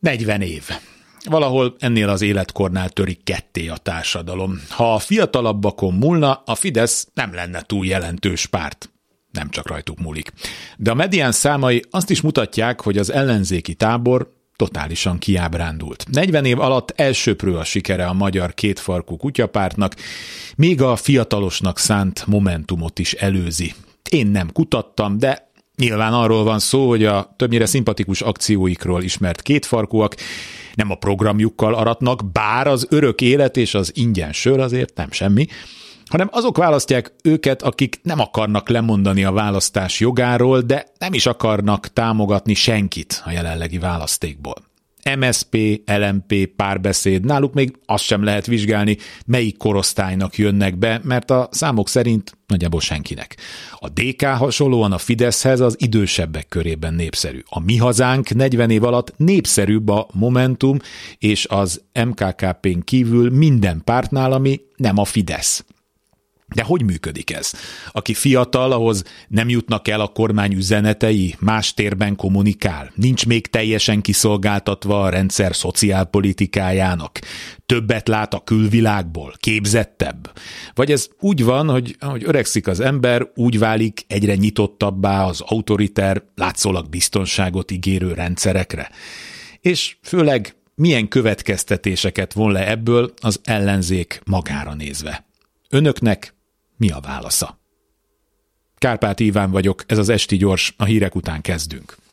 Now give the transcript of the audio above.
40 év. Valahol ennél az életkornál törik ketté a társadalom. Ha a fiatalabbakon múlna, a Fidesz nem lenne túl jelentős párt. Nem csak rajtuk múlik. De a medián számai azt is mutatják, hogy az ellenzéki tábor totálisan kiábrándult. 40 év alatt elsőprő a sikere a magyar kétfarkú kutyapártnak, még a fiatalosnak szánt momentumot is előzi. Én nem kutattam, de Nyilván arról van szó, hogy a többnyire szimpatikus akcióikról ismert kétfarkúak nem a programjukkal aratnak, bár az örök élet és az ingyen sör azért nem semmi, hanem azok választják őket, akik nem akarnak lemondani a választás jogáról, de nem is akarnak támogatni senkit a jelenlegi választékból. MSP, LMP, párbeszéd, náluk még azt sem lehet vizsgálni, melyik korosztálynak jönnek be, mert a számok szerint nagyjából senkinek. A DK hasonlóan a Fideszhez az idősebbek körében népszerű. A mi hazánk 40 év alatt népszerűbb a Momentum és az MKKP-n kívül minden pártnál, ami nem a Fidesz. De hogy működik ez? Aki fiatal, ahhoz nem jutnak el a kormány üzenetei, más térben kommunikál, nincs még teljesen kiszolgáltatva a rendszer szociálpolitikájának, többet lát a külvilágból, képzettebb. Vagy ez úgy van, hogy ahogy öregszik az ember, úgy válik egyre nyitottabbá az autoriter, látszólag biztonságot ígérő rendszerekre. És főleg milyen következtetéseket von le ebből az ellenzék magára nézve. Önöknek mi a válasza? Kárpát Iván vagyok, ez az Esti Gyors, a hírek után kezdünk.